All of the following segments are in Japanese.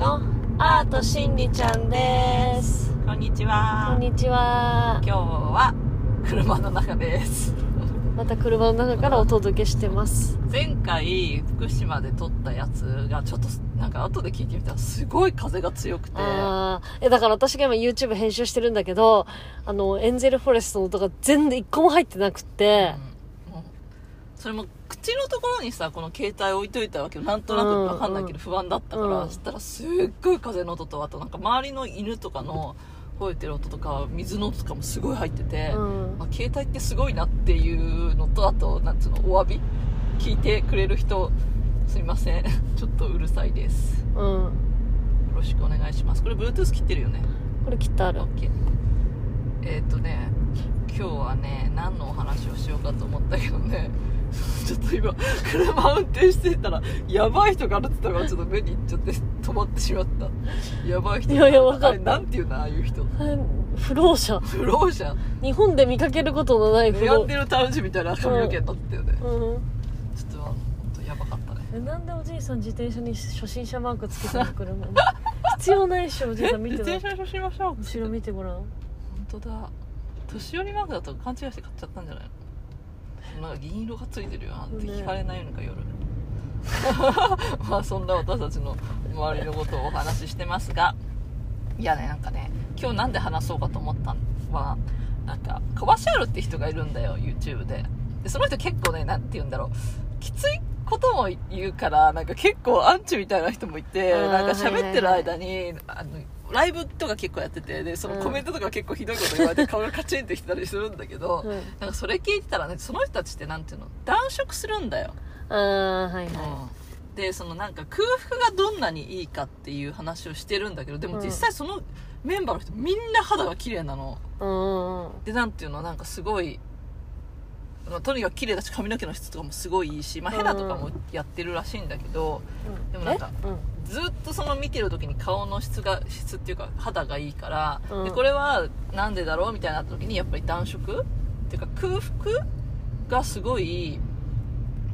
のアートしんりちゃんです。こんにちは。こんにちは。今日は車の中です。また車の中からお届けしてます。前回福島で撮ったやつがちょっとなんか後で聞いてみたらすごい風が強くて。ああえだから私が今 YouTube 編集してるんだけどあのエンゼルフォレストの音が全然一個も入ってなくって、うんそれも口のところにさこの携帯置いといたわけよ。なんとなく分かんないけど不安だったから、うん。そしたらすっごい風の音とあとなんか周りの犬とかの吠えてる音とか水の音とかもすごい入ってて、うん。まあ、携帯ってすごいなっていうのとあとなんつうのお詫び聞いてくれる人すいません。ちょっとうるさいです。ようん。ろしくお願いします。これ Bluetooth 切ってるよね？これ切ってある。OK えっ、とね今日はね何のお話をしようかと思ったけどねちょっと今車運転してたらやばい人が歩ってたからちょっと目にいっちゃって止まってしまった。やばい人いやいやわかったあれなんていうのああいう人。不老者。不老者。日本で見かけることのない不老ネアンデルタール人みたいな髪の毛になってたよね、うん。ちょっと本当やばかったね。えなんでおじいさん自転車に初心者マークつけてる車。に 必要ないっしょおじいさん見て自転車初心ましょう後ろ見てごらん。本当だ。年寄りマークだと勘違いして買っちゃったんじゃないの？なんか銀色がついてるよ。なんてね聞かれないのか夜。まあそんな私たちの周りのことをお話ししてますが。いやねなんかね今日なんで話そうかと思ったのはなんか小橋あるって人がいるんだよ YouTube で。でその人結構ねなんて言うんだろう。きついことも言うからなんか結構アンチみたいな人もいてなんか喋ってる間にあのライブとか結構やっててでそのコメントとか結構ひどいこと言われて 顔がカチンってきたりするんだけど、うん。なんかそれ聞いてたらねその人たちってなんていうの暖色するんだよ、ああはいはい。うん。でそのなんか空腹がどんなにいいかっていう話をしてるんだけどでも実際そのメンバーの人みんな肌が綺麗なの。うん。うんうんでなんていうのなんかすごいまあとにかく綺麗だし髪の毛の質とかもすごいいいし、まあ、ヘラとかもやってるらしいんだけど、でもなんかえ？うんずっとその見てる時に顔の質が質っていうか肌がいいから、うん。でこれはなんでだろうみたいにな時にやっぱり暖色っていうか空腹がすごい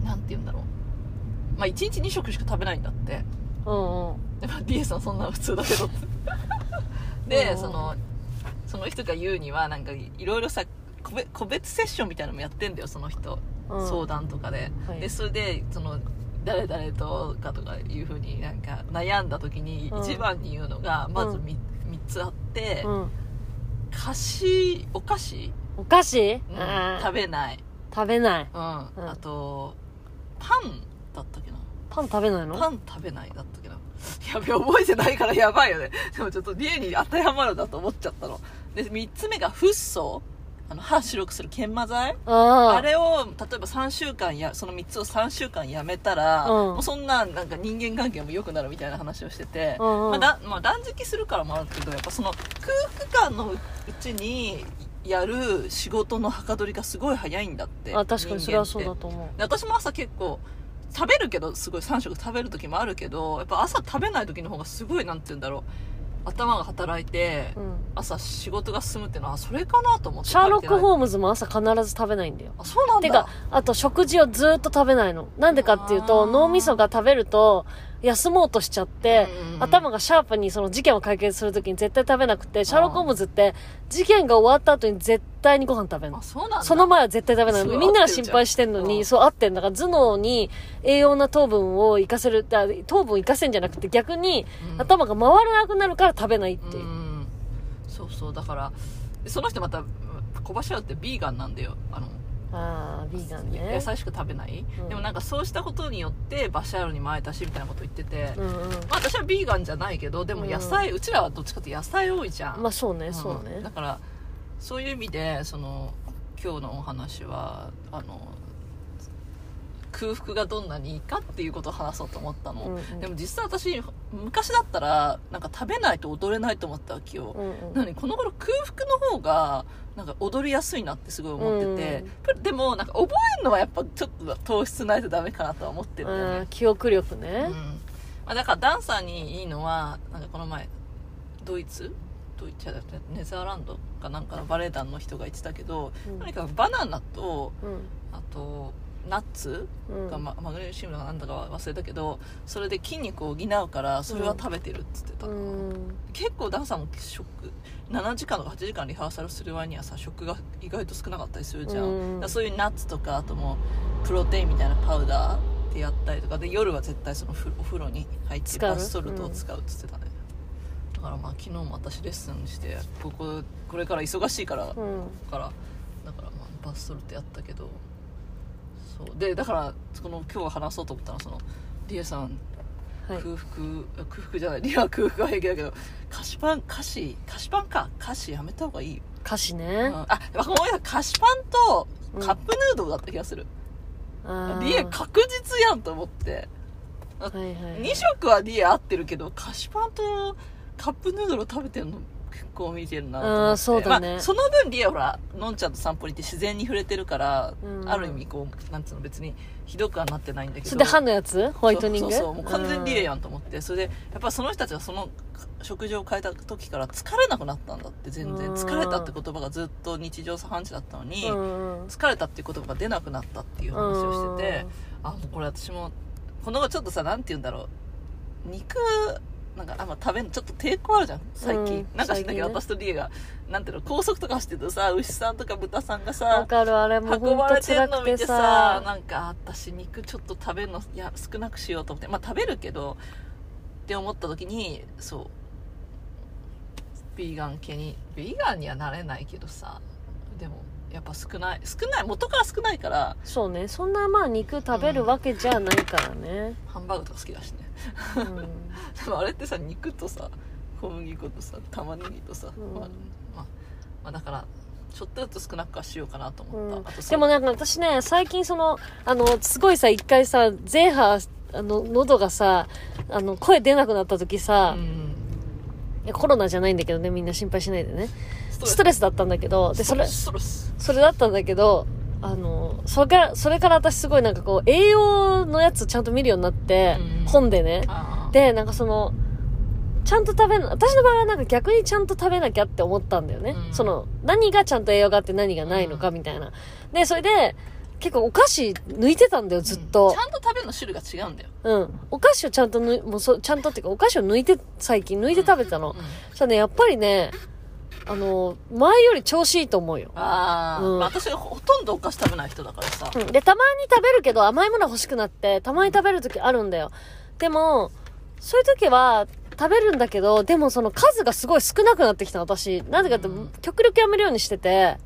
なんて言うんだろう。まあ1日2食しか食べないんだって。うんうん。でも DA さんそんな普通だけど で、うん。そのその人が言うにはなんかいろいろさ個別個別セッションみたいなのもやってんだよその人、うん。相談とかで、はい。でそれでその誰々とかとかいうふうになんか悩んだ時にうん。一番に言うのがまずうん 3, 三つあって、うん。菓子お菓子、お菓子？うん。あー。食べない、食べない。うん。うん。あとパンだったっけな？パン食べないの？パン食べないだったっけな？やべ覚えてないからやばいよね。でもちょっと家に当てはまるなと思っちゃったの。で3つ目がフッ素あの歯白くする研磨剤？ああれを例えば3週間やその3つを3週間やめたら、うん。もうそんななんか人間関係も良くなるみたいな話をしてて、うんうん。まあだまあ、断食するからもあるけどやっぱその空腹感のうちにやる仕事のはかどりがすごい早いんだってあ確かにそれはそう人間ってだと思う。で私も朝結構食べるけどすごい3食食べる時もあるけどやっぱ朝食べない時の方がすごいなんて言うんだろう頭が働いて、うん。朝仕事が進むっていうのはそれかなと思ってシャーロック・ーホームズも朝必ず食べないんだよ。あそうなんだ。てかあと食事をずっと食べないの。なんでかっていうと脳みそが食べると休もうとしちゃって、うん頭がシャープにその事件を解決するときに絶対食べなくてシャーロック・ホームズって事件が終わった後に絶対にご飯食べるの。あその前は絶対食べないみんなが心配してんのに、そう合ってんだから頭脳に栄養な糖分を活かせるあ糖分を活かせんじゃなくて逆にうん。頭が回らなくなるから食べないっていう。う、ん。そうそうだからその人またうん小橋ってビーガンなんだよ。あのああビーガンね。野菜しか食べない、うん。でもなんかそうしたことによってバシャールにも会えたしみたいなこと言ってて、うんうん。まあ、私はビーガンじゃないけどでも野菜、うちらはどっちかって野菜多いじゃん、まあそうねん。そうね。だからそういう意味でその今日のお話はあの空腹がどんなにいいかっていうことを話そうと思ったの、うんうん。でも実際私昔だったらなんか食べないと踊れないと思ったわけよ、うんうん。何この頃空腹の方がなんか踊りやすいなってすごい思ってて、でもなんか覚えるのはやっぱちょっと糖質ないとダメかなとは思ってるんだよね。うん記憶力うん。ね、まあ、だからダンサーにいいのはなんかこの前ドイツ？ドイツじゃなくてネザーランドかなんかのバレエ団の人が言ってたけど、うん。とにかくバナナとうん。あとナッツ？うん。が、まマグネシウムだかなんだかは忘れたけどそれで筋肉を補うからそれは食べてるっつってた、うん。結構ダンさんも食7時間とか8時間リハーサルする割にはさ食が意外と少なかったりするじゃん、うん。そういうナッツとかあともうプロテインみたいなパウダーでやったりとかで夜は絶対そのふお風呂に入ってバスソルトを使うっつってたね、だからまあ昨日も私レッスンしてこここれから忙しいから、うん。からだからまあバスソルトやったけどそう。でだからこの今日話そうと思ったのはそのリエさんはい。空腹、空腹じゃないリアは空腹は平気だけど菓子パン菓子菓子パンか。菓子やめた方がいい。よ、歌詞うん、ねあごめん菓子パンとカップヌードルだった気がする、あー。リエ確実やんと思って。はいはい2食はリエ合ってるけど菓子パンとカップヌードル食べてるの結構見てるなと思って。あーそうだね。まあ、その分リエはほらのんちゃんと散歩に行って自然に触れてるから、うん。ある意味こうなんつうの別にひどくはなってないんだけどそれで歯のやつ？ホワイトニング？そうそうもう完全にリエやんんと思って。それでやっぱその人たちがその食事を変えた時から疲れなくなったんだって全然。うん。疲れたって言葉がずっと日常茶飯事だったのに、うん疲れたっていう言葉が出なくなったっていう話をしてて、あもうこれ私もこのちょっとさなんて言うんだろう。肉なんかあんま食べんちょっと抵抗あるじゃん。最近、うん。なんか知んないけど、最近ね。私とリエが。なんていうの高速とか走ってるとさ牛さんとか豚さんがわさかる。あれもう運ばれて辛くてんの見てささ。なんか私肉ちょっと食べるのいや少なくしようと思って。まあ食べるけどって思った時にそう。ビーガン系にビーガンにはなれないけどさ。でもやっぱ少ない少ない元から少ないからそうね。そんなまあ肉食べるわけじゃないからね。ハンバーグとか好きだしね。うん。でもあれってさ肉とさ小麦粉とさ玉ねぎとさ、うん。まあまあまあ、だからちょっとずつ少なくはしようかなと思った、うん。でもなんか私ね最近そのあのすごいさ一回さゼーハーあの喉がさあの声出なくなった時さ、うんコロナじゃないんだけどねみんな心配しないでねスス。トレスだったんだけどでそれそれだったんだけどあのそれからそれから私すごいなんかこう栄養のやつちゃんと見るようになって、うん本でね。でなんかそのちゃんと食べな私の場合はなんか逆にちゃんと食べなきゃって思ったんだよね、うん。その何がちゃんと栄養があって何がないのかみたいな、でそれで結構お菓子抜いてたんだよずっと。ちゃんと食べるの種類が違うんだよ、うん、お菓子をちゃんとぬもうそちゃんとっていうかお菓子を抜いて最近抜いて食べてたの、うんそしたらねやっぱりねあの前より調子いいと思うよああ、うんまあ、私がほとんどお菓子食べない人だからさ、うんで、たまに食べるけど甘いもの欲しくなって、たまに食べる時あるんだよ。でも、そういう時は食べるんだけど、でもその数がすごい少なくなってきた私。なぜかってうん、極力やめるようにしてて、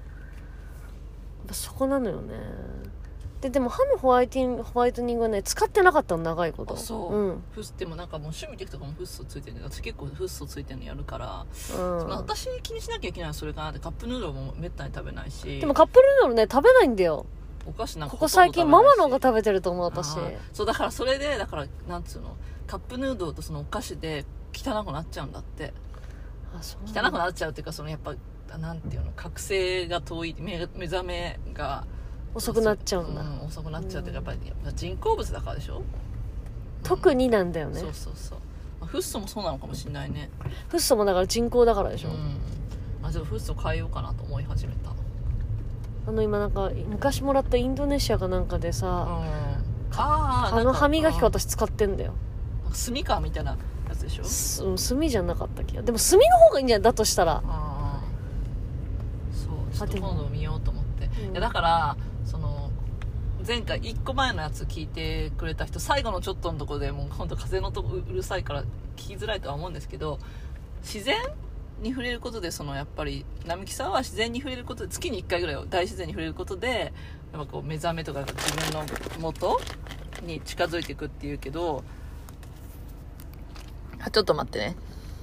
そこなのよね。で、でも歯のホワイティンホワイトニングはね、使ってなかったの、長いこと。あそう、うん。フッ素でもなんかもう趣味的とかもフッ素ついてるんだ私結構フッ素ついてるのやるから、うんまあ、私気にしなきゃいけないのはそれかなってカップヌードルもめったに食べないしでもカップヌードルね、食べないんだよ。お菓子なんかここ最近ママの方がべ食べてると思う、私。そうだからそれでだからなんつうのカップヌードルとそのお菓子で汚くなっちゃうんだってあ、そう汚くなっちゃうっていうかそのやっぱなんていうの覚醒が遠い目目覚めが遅くなっちゃうんだ。ん遅くなっちゃうってやっぱり人工物だからでしょ？特になんだよね。そう。そうそう。まあフッ素もそうなのかもしれないね。フッ素もだから人工だからでしょ。うん。あじゃあフッ素変えようかなと思い始めた。あの今なんか昔もらったインドネシアかなんかでうん。さ、あああの歯磨き粉私使ってんだよ。炭かみたいなやつでしょ？すうん炭じゃなかったっけでも炭の方がいいんじゃないだとしたら。ああそう。ちょっと今度見ようと思って、うん。いやだから前回1個前のやつ聞いてくれた人最後のちょっとのところでもう今度風のとこうるさいから聞きづらいとは思うんですけど自然に触れることでそのやっぱり並木さんは自然に触れることで月に1回ぐらい大自然に触れることでやっぱこう目覚めとか自分の元に近づいていくっていうけどあちょっと待ってね。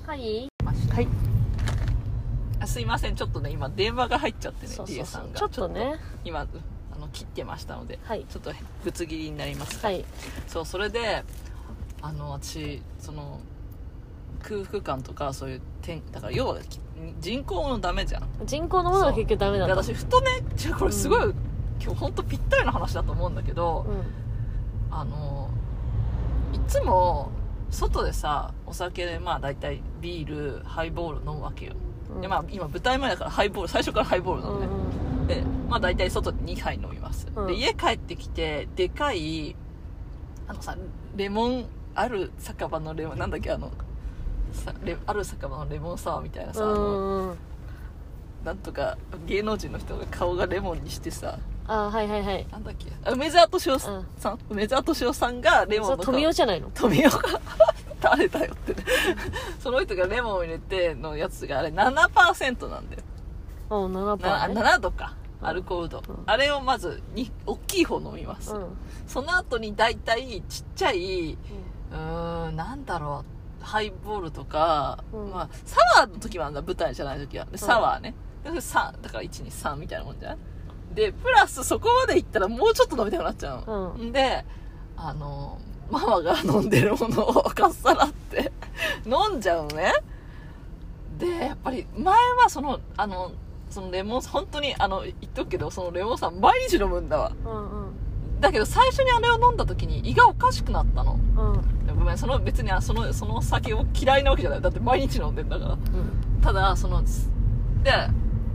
はい。はい。あすいません。ちょっとね今電話が入っちゃってねそうそうそう。んさが。ちょっとね。今あの切ってましたのではい。ちょっとぶつ切りになりますはい。そうそれであの私その空腹感とかそういう点だから要はき人工ものダメじゃん。人工のものが結局ダメだ。でった私ふとね違うこれすごい、今日本当ぴったりな話だと思うんだけど、うん。あのいつも外でさお酒でまあ大体ビールハイボール飲むわけよ、うん。でまあ今舞台前だからハイボール最初からハイボールなのね、うんでまあ大体外で2杯飲みます、うん。で家帰ってきてでかいあのさレモンある酒場のレモンなんだっけあのさレある酒場のレモンサワーみたいなさ、あのうんうんなんとか芸能人の人が顔がレモンにしてさあはいはいはい。なんだっけあ梅沢敏夫さん、梅沢敏夫さんがレモンの富美男じゃないの？富代が 誰だよってね。その人がレモンを入れてのやつがあれ7%なんだようん7パなーね7度かアルコール度、うん。あれをまずに大きい方飲みます、うん。その後に大体ちっちゃいうーんなんだろう。ハイボールとか、うん。まあ、サワーの時はあんだ舞台じゃない時は。でサワーね、で3だから123みたいなもんじゃない？でプラスそこまでいったらもうちょっと飲みたくなっちゃうの、うん。であのママが飲んでるものを かっさらって 飲んじゃうのね。でやっぱり前はそのあのそのレモン本当にあの言っとくけどそのレモンさん毎日飲むんだわ。うんうん。だけど最初にあれを飲んだ時に胃がおかしくなったの。うん。ごめんその別にあそのその酒を嫌いなわけじゃない。だって毎日飲んでんだから。うん。ただそので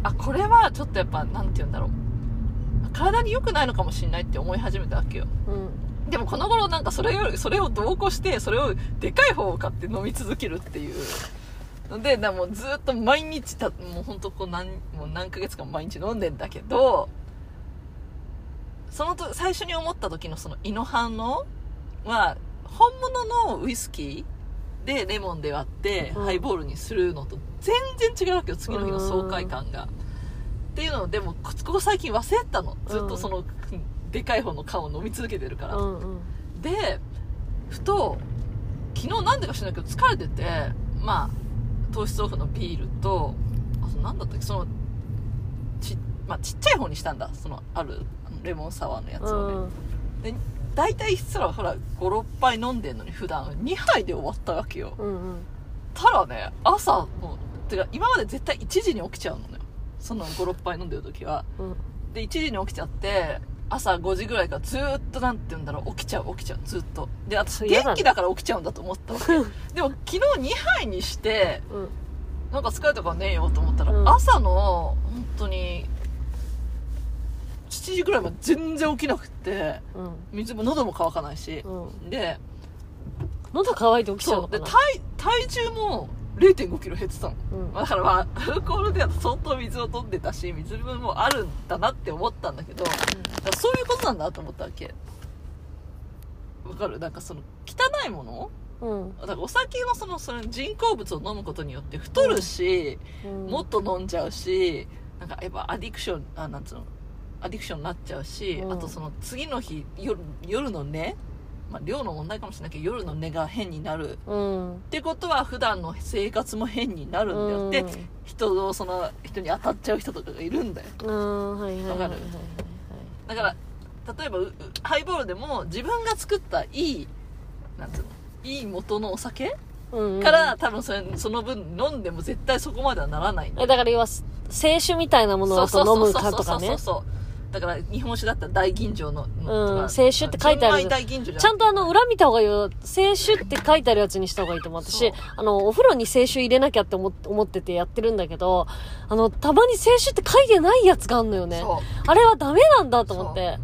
あこれはちょっとやっぱなんて言うんだろう。体に良くないのかもしれないって思い始めたわけよ。うん。でもこの頃なんかそれよそれを同行してそれをでかい方を買って飲み続けるっていう。のでなもうずっと毎日たもう本当こう何もう何ヶ月間毎日飲んでんだけどそのと最初に思った時のその胃の反応は本物のウイスキーでレモンで割ってうん。ハイボールにするのと全然違うわけよ次の日の爽快感が。っていうのをでもここ最近忘れてたの。ずっとその、でかい方の缶を飲み続けてるから、うんうん。でふと昨日なんでか知らないけど疲れててまあ糖質オフのビールとあそのなんだったっけ？そのち,、まあ、ちっちゃい方にしたんだ。そのあるレモンサワーのやつをね、で大体したらほら56杯飲んでんのに普段2杯で終わったわけよ。うんうん。たらね朝もうてか今まで絶対1時に起きちゃうのよその56杯飲んでる時は。うん。で1時に起きちゃって朝5時ぐらいからずーっとなんて言うんだろう起きちゃう起きちゃうずっと。で私元気だから起きちゃうんだと思ったわけ。でも昨日2杯にしてうん。なんか疲れたからねえよと思ったら、うん。朝の本当に7時ぐらいまで全然起きなくってうん。水も喉も乾かないし、うん。で喉乾いて起きちゃうのかな？体体重も0 5キロ減ってたのうん。だからまあアルコールでは相当水を飲んでたし水分もあるんだなって思ったんだけどだからそういうことなんだと思ったわけ。わかる？なんかその汚いもの？うん。だからお酒のそのその人工物を飲むことによって太るし、うん。もっと飲んじゃうしなんかやっぱアディクションあなんつうの？アディクションになっちゃうし、うん。あとその次の日夜夜の寝、まあ、量の問題かもしれないけど夜の寝が変になる。うん。ってことは普段の生活も変になるんだよ。って、人のその人に当たっちゃう人とかがいるんだよ。わかる？だから例えばううハイボールでも自分が作ったいいなんつうの？いい元のお酒うんうん。から、多分それその分飲んでも絶対そこまではならないんだから要は清酒みたいなものだと飲むかとかねそうそうそうそうだから日本酒だったら大吟醸のうん清酒って書いてある純米大吟醸じゃちゃんとあの裏見た方がいいよ。清酒って書いてあるやつにした方がいいと思う。私あのお風呂に清酒入れなきゃって思っ思っててやってるんだけどあのたまに清酒って書いてないやつがあんのよね。あれはダメなんだと思って。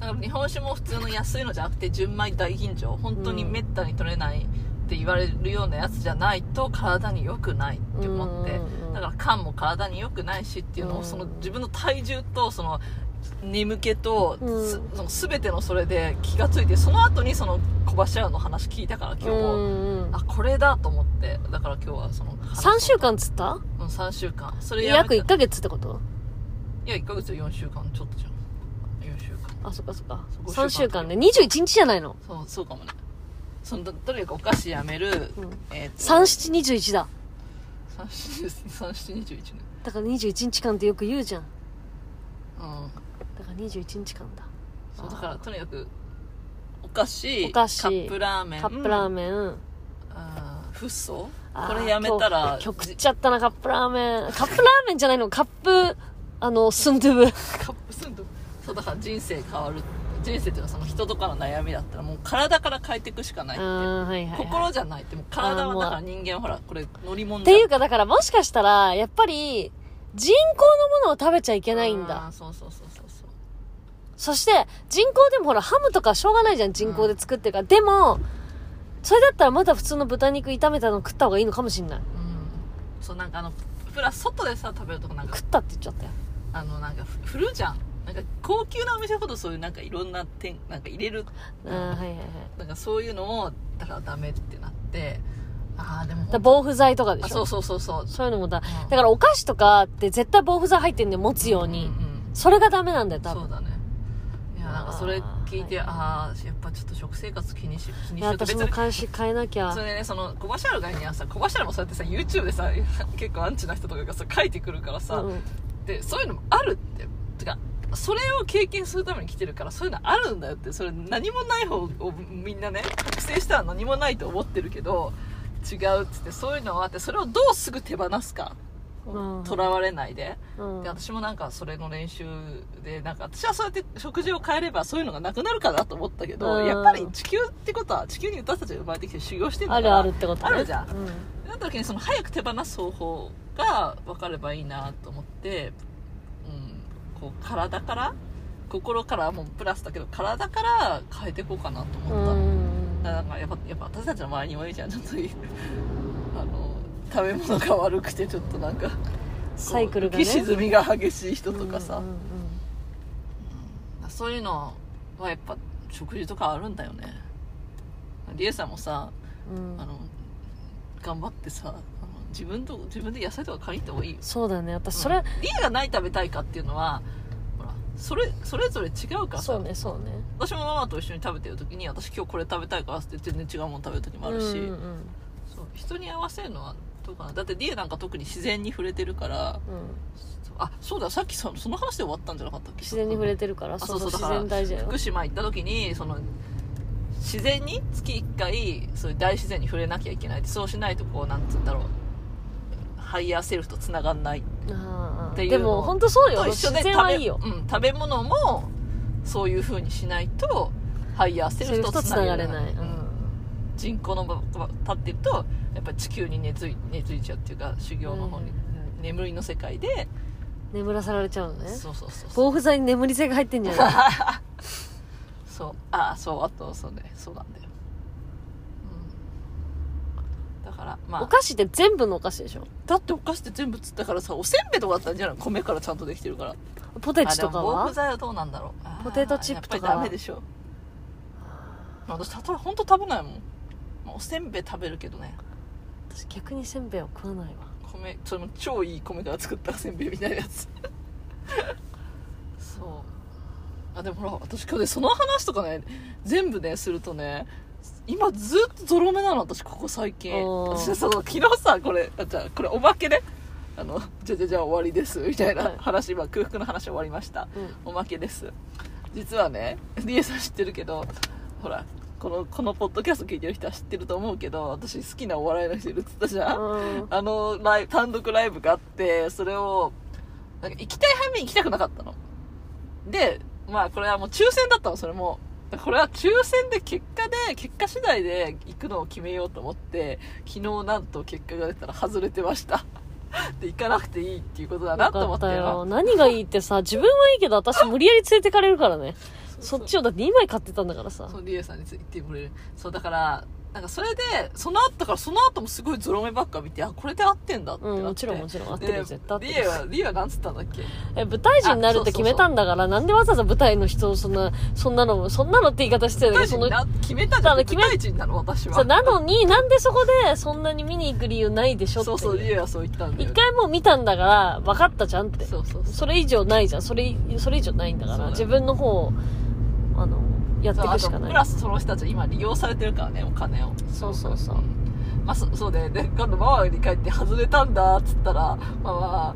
だから日本酒も普通の安いのじゃなくて純米大吟醸本当にめったに取れないって言われるようなやつじゃないと体に良くないって思って。だから缶も体に良くないしっていうのうん。をその自分の体重とその眠気とうん。すその全てのそれで気がついてその後にその小柱の話聞いたから今日うんもうん。あこれだと思って。だから今日はその3週間っつった？うん3週間。それ約て1ヶ月ってこと？いや1ヶ月で4週間ちょっとじゃん。4週間。あそっかそっか。そう3週間。ね21日じゃないの？そうそうかもね。そのととにかくお菓子やめる、うん。えーと3721だ。3721ね。だから21日間ってよく言うじゃん。うんだから21日間だ。そうだからとにかくお菓子お菓子カップラーメンカップラーメン、あーフッ素？これやめたら今日今日食っちゃったなカップラーメン。カップラーメンじゃないの。カップあのスンドゥブ。カップスンドそうだから人生変わる。人生っていうのはその人とかの悩みだったらもう体から変えていくしかないあって。ーはいはい、はい、心じゃないって。もう体はだから人間はほらこれ乗り物っていうかだからもしかしたらやっぱり人工のものを食べちゃいけないんあだー。そうそうそうそうそして、人工でもほら、ハムとかしょうがないじゃん、人工で作ってるから。でも、それだったらまだ普通の豚肉炒めたの食った方がいいのかもしんない。うんそうなんかあのプラス外でさ食べるとかなんか食ったって言っちゃったよ。あのなんかふ振るじゃんなんか高級なお店ほどそういうなんかいろんな点なんか入れるあーはいはいはい。なんかそういうのをだからダメってなってああでも防腐剤とかでしょあそうそうそうそうそういうのもだ、うんだからお菓子とかって絶対防腐剤入ってんで持つように。んんそれがダメなんだよ、多分。そうだねなんかそれ聞いてあーあやっぱちょっと食生活気にし気にしようと私も監視変えなきゃ。そ。れでねその小橋ある側にはさ小橋あるもそうやってさ YouTube でさ 結構アンチな人とかがさ書いてくるからさ、うんでそういうのもあるって。てかそれを経験するために来てるからそういうのあるんだよって。それ何もない方をみんなね覚醒したら何もないと思ってるけど違うっつってそういうのはあってそれをどうすぐ手放すか。うんとらわれないで。うん。で私もなんかそれの練習でなんか私はそうやって食事を変えればそういうのがなくなるかなと思ったけど、うん。やっぱり地球ってことは地球に私たちが生まれてきて修行してるからあるあるってことね。あるじゃん。うん。なった時にその早く手放す方法が分かればいいなと思って、うん、こう体から心からもうプラスだけど体から変えていこうかなとう思った、ん。だからなんかやっぱやっぱ私たちの周りにもいいじゃんちょっとあの食べ物が悪くてちょっとなんかサイクルがね。浮き沈みが激しい人とかさ、うんうんうん。そういうのはやっぱ食事とかあるんだよね。リエさんもさうん。あの頑張ってさ自分と自分で野菜とか買いに行った方がいいよ。そうだね。私、それ、リエが何食べたいかっていうのはほらそれそれぞれ違うからさ。そうね、そうね。私もママと一緒に食べてる時に私今日これ食べたいからって全然違うもの食べる時もあるし、うんうん。そう人に合わせるのはどうかなだってリエなんか特に自然に触れてるから。あそうださっきそその話で終わったんじゃなかったっけ？自然に触れてるから、あそうそう、そうそうだから自然大事だよ。福島行った時にその自然に月1回そういう大自然に触れなきゃいけないってそうしないとこうなんつうんだろう。ハイヤーセルフと繋がんない。っていうの。でも、本当そうよ。と一緒で自然食べ,、はいいよ。うん、食べ物もそういう風にしないとハイヤーセルフと繋がれ繋がれない。うん。人口の場が立ってるとやっぱり地球に根付い根付いちゃうっていうか修行の方に、眠りの世界で、眠らされちゃうのね。そうそうそうそう。防腐剤に眠り性が入ってんじゃない？そう。あそうあとそうね。そうなんだよ、うん、だからまあ。お菓子って全部のお菓子でしょ？だってお菓子って全部つったからさおせんべいとかだったんじゃない？米からちゃんとできてるから。ポテチとかあでも防は腐剤はどうなんだろう。ポテトチップとかダメでしょ。私たと本当食べないもん。まあおせんべい食べるけどね私逆にせんべいを食わないわ。米その超いい米から作ったせんべいみたいなやつ。そう。あでもほら私今日ねその話とかね全部ねするとね今ずっとゾロ目なの私ここ最近。私その昨日さこれあじゃあこれおまけね。あのじゃあじゃあじゃあ終わりですみたいはない。話、今空腹の話終わりました。うん。おまけです。実はねリエさん知ってるけどほらこのこのポッドキャスト聞いてる人は知ってると思うけど私好きなお笑いの人いるって言ったじゃん、うん。あのライブ単独ライブがあってそれをなんか行きたい反面行きたくなかったの。でまあこれはもう抽選だったのそれも。これは抽選で結果で結果次第で行くのを決めようと思って昨日なんと結果が出たら外れてました。で行かなくていいっていうことだなと思ったよ。よ。何がいいってさ、自分はいいけど私無理やり連れてかれるからね。そっちをだって2枚買ってたんだからさ。そ。うリエさんについてくれる。そうだからなんかそれでその後だからその後もすごいゾロ目ばっか見てあこれで合ってんだってうん、もちろんもちろん。合ってるよ、絶対合ってる。リエはリエはなんつったんだっけ？え、舞台人になるって決めたんだから、なんでわざわざ舞台の人をそんな、そんなの、そんなのって言い方してるけど、その、な決めたじゃんだから決め舞台人なの？私は。さなのに、なんでそこでそんなに見に行く理由ないでしょっていそうそうリエはそう言ったんだよ一回もう見たんだから、分かったじゃんって。そうそうそう。それ以上ないじゃん。それ、それ以上ないんだから、そうだよ自分の方を、あの、やっていくしかない。プラスその人たち今利用されてるからねお金をそうそうそう。まあそそうでで今度ママに帰って外れたんだっつったらまあまあ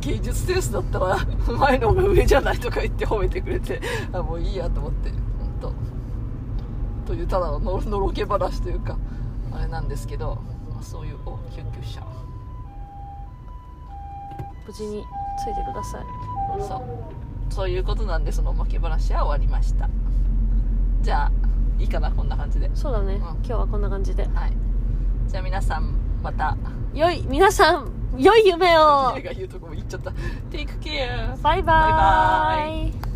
芸術センスだったら前の方が上じゃないとか言って褒めてくれてあもういいやと思って本当というただのののろけ話というかあれなんですけど、まあ、そういうお救急車無事についてください。そうそういうことなんでそのおまけ話は終わりました。じゃあいいかなこんな感じで。そうだね。ん。今日はこんな感じで。はい。じゃあ皆さんまた。良い、皆さん、良い夢を。家が言うとこも言っちゃった。Take care バイババイバーイ